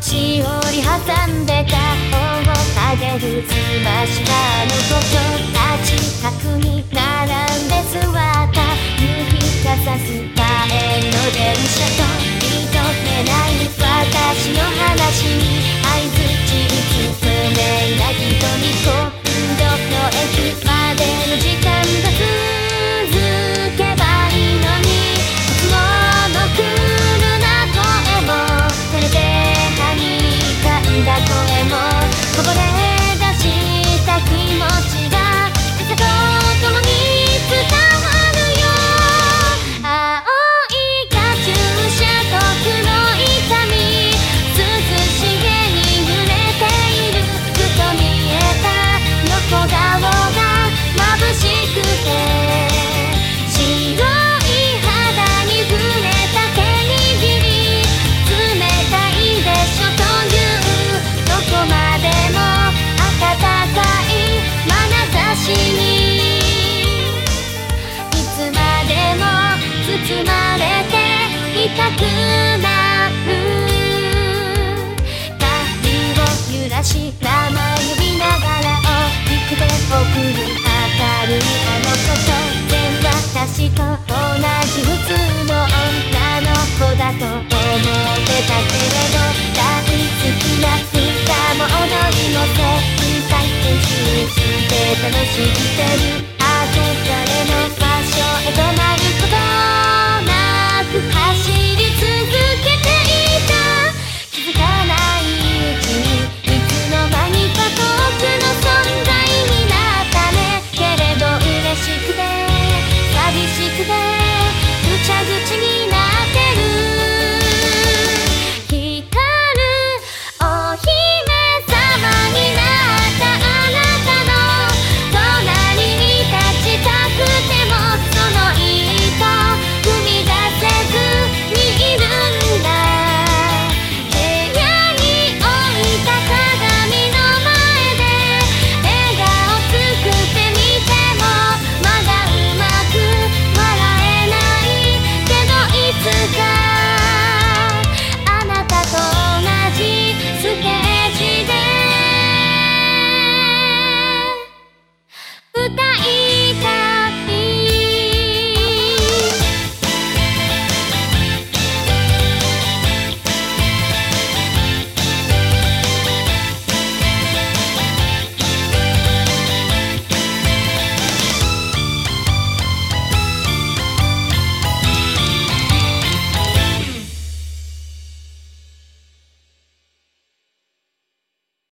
に揺れているふと見えた横顔が眩しくしおり挟んで顔を上げるつましらのことたち。くなる髪を揺らし名前呼びながら大きくて送る明るいあの子とで私と同じ普通の女の子だと思ってたけれど大好きな歌も踊りも精一杯練習して楽しんでるい